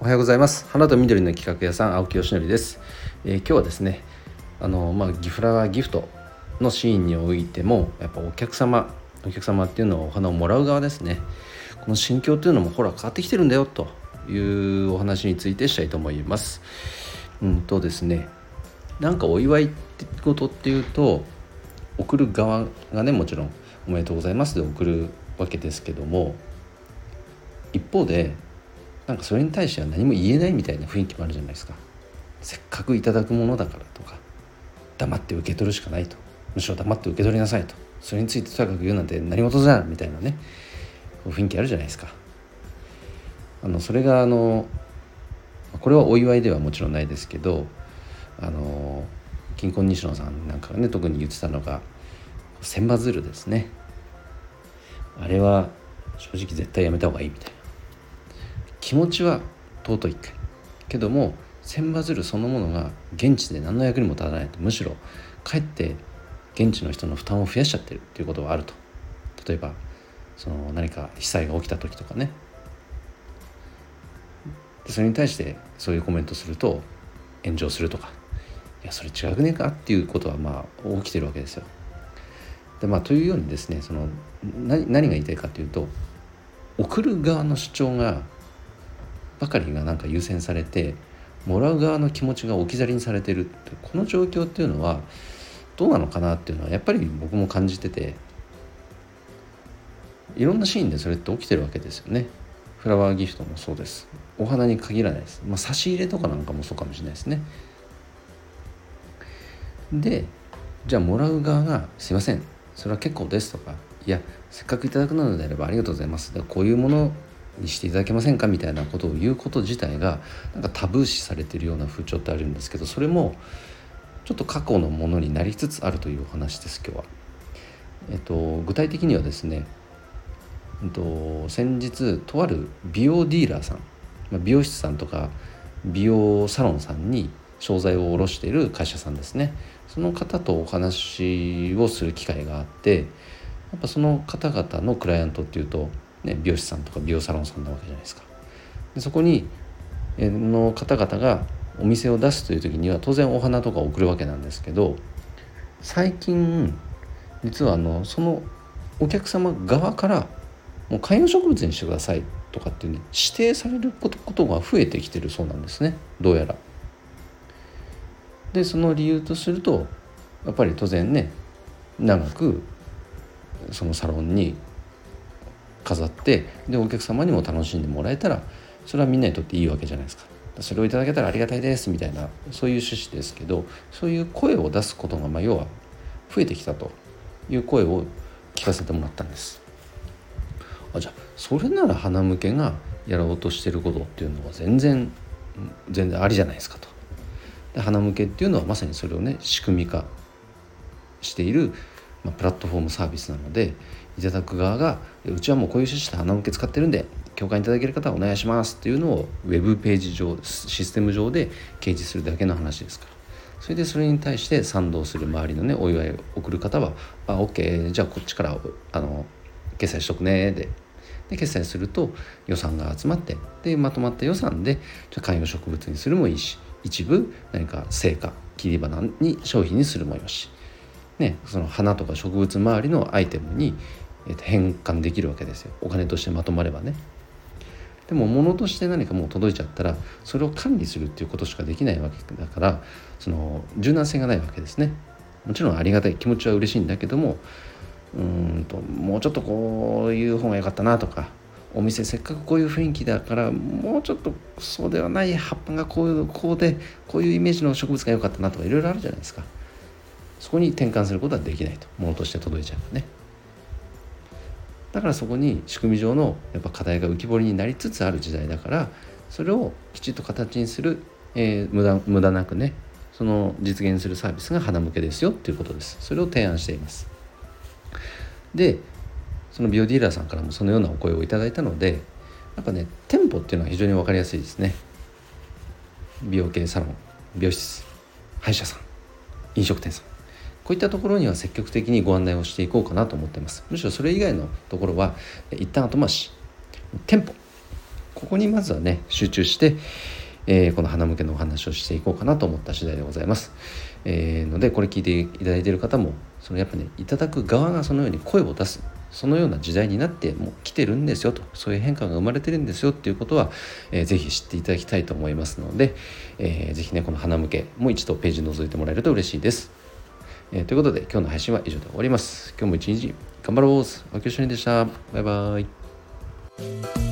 おはようございます。花と緑の企画屋さん青木よしのりです、えー、今日はですねあのまあギフラーギフトのシーンにおいてもやっぱお客様お客様っていうのはお花をもらう側ですね。この心境っていうのもほら変わってきてるんだよというお話についてしたいと思います。うんとですねなんかお祝いってことっていうと送る側がねもちろんおめでとうございますで送るわけですけども一方でなんかそれに対しては何も言えないみたいな雰囲気もあるじゃないですか。せっかくいただくものだからとか。黙って受け取るしかないと。むしろ黙って受け取りなさいと。それについてとにかく言うなんて何事じゃみたいなね。雰囲気あるじゃないですか。あのそれがあのこれはお祝いではもちろんないですけどあの金婚西野さんなんかがね特に言ってたのが千羽鶴ですね。あれは正直絶対やめた方がいいみたいな。気持ちは尊いけども千羽鶴そのものが現地で何の役にも立たないとむしろかえって現地の人の負担を増やしちゃってるっていうことがあると。例えばその何か被災が起きた時とかね。でそれに対してそういうコメントすると炎上するとか。いやそれ違くねえかっていうことはまあ起きてるわけですよ。でまあ、というようにですねその何何が言いたいかというと送る側の主張がばかりがなんか優先されてもらう側の気持ちが置き去りにされてるってこの状況っていうのはどうなのかなっていうのはやっぱり僕も感じてていろんなシーンでそれって起きてるわけですよね。フラワーギフトもそうです。お花に限らないです、まあ、差し入れとかなんかもそうかもしれないですね。でじゃあもらう側が「すいませんそれは結構です」とか「いやせっかくいただくのであればありがとうございます」でこういうものにしていただけませんかみたいなことを言うこと自体がなんかタブー視されてるような風潮ってあるんですけどそれもちょっと過去のものになりつつあるというお話です今日は。えっと、具体的にはですね、えっと、先日とある美容ディーラーさん、ま、美容室さんとか美容サロンさんに商材を卸している会社さんですねその方とお話をする機会があってやっぱその方々のクライアントっていうと、ね、美容師さんとか美容サロンさんなわけじゃないですか。でそこにの方々がお店を出すという時には当然お花とか送るわけなんですけど最近実はあのそのお客様側からもう観葉植物にしてくださいとかっていうね指定されることが増えてきてるそうなんですねどうやら。でその理由とするとやっぱり当然ね長くそのサロンに飾ってでお客様にも楽しんでもらえたらそれはみんなにとっていいわけじゃないですか。それをいただけたらありがたいですみたいなそういう趣旨ですけどそういう声を出すことが、まあ、要は増えてきたという声を聞かせてもらったんです。あじゃあそれなら花向けがやろうとしてることっていうのは全然全然ありじゃないですかと。で花向けっていうのはまさにそれをね仕組み化している、まあ、プラットフォームサービスなのでいただく側がうちはもうこういう趣旨で花向け使ってるんで共感いただける方はお願いしますっていうのをウェブページ上システム上で掲示するだけの話ですから。それでそれに対して賛同する周りのねお祝いを送る方は「あ OK じゃあこっちからあの決済しとくね」で。で決済すると予算が集まってでまとまった予算でじゃ観葉植物にするもいいし一部何か成果切り花に商品にするもよし、ね、その花とか植物周りのアイテムに変換できるわけですよ。お金としてまとまればね。でも物として何かもう届いちゃったらそれを管理するっていうことしかできないわけだからその柔軟性がないわけですね。もちろんありがたい。気持ちは嬉しいんだけどもうんともうちょっとこういう方が良かったなとかお店せっかくこういう雰囲気だからもうちょっとそうではない葉っぱがこういうこうでこういうイメージの植物が良かったなとかいろいろあるじゃないですか。そこに転換することはできないと。ものとして届いちゃうね。だからそこに仕組み上のやっぱ課題が浮き彫りになりつつある時代だからそれをきちっと形にする、えー、無駄無駄なくねその実現するサービスが花向けですよっていうことです。それを提案しています。でその美容ディーラーさんからもそのようなお声をいただいたのでやっぱね店舗っていうのは非常に分かりやすいですね。美容系サロン美容室歯医者さん飲食店さん。こういったところには積極的にご案内をしていこうかなと思ってますむしろそれ以外のところは一旦後回し店舗ここにまずはね集中して、えー、この花向けのお話をしていこうかなと思った次第でございます。えー、のでこれ聞いていただいている方もそのやっぱねいただく側がそのように声を出すそのような時代になってもう来てるんですよとそういう変化が生まれてるんですよっていうことは、えー、ぜひ知っていただきたいと思いますので、えー、ぜひねこの花向けもう一度ページ覗いてもらえると嬉しいです。えー、ということで今日の配信は以上で終わります。今日も一日頑張ろう。おきょしにでした。バイバイ。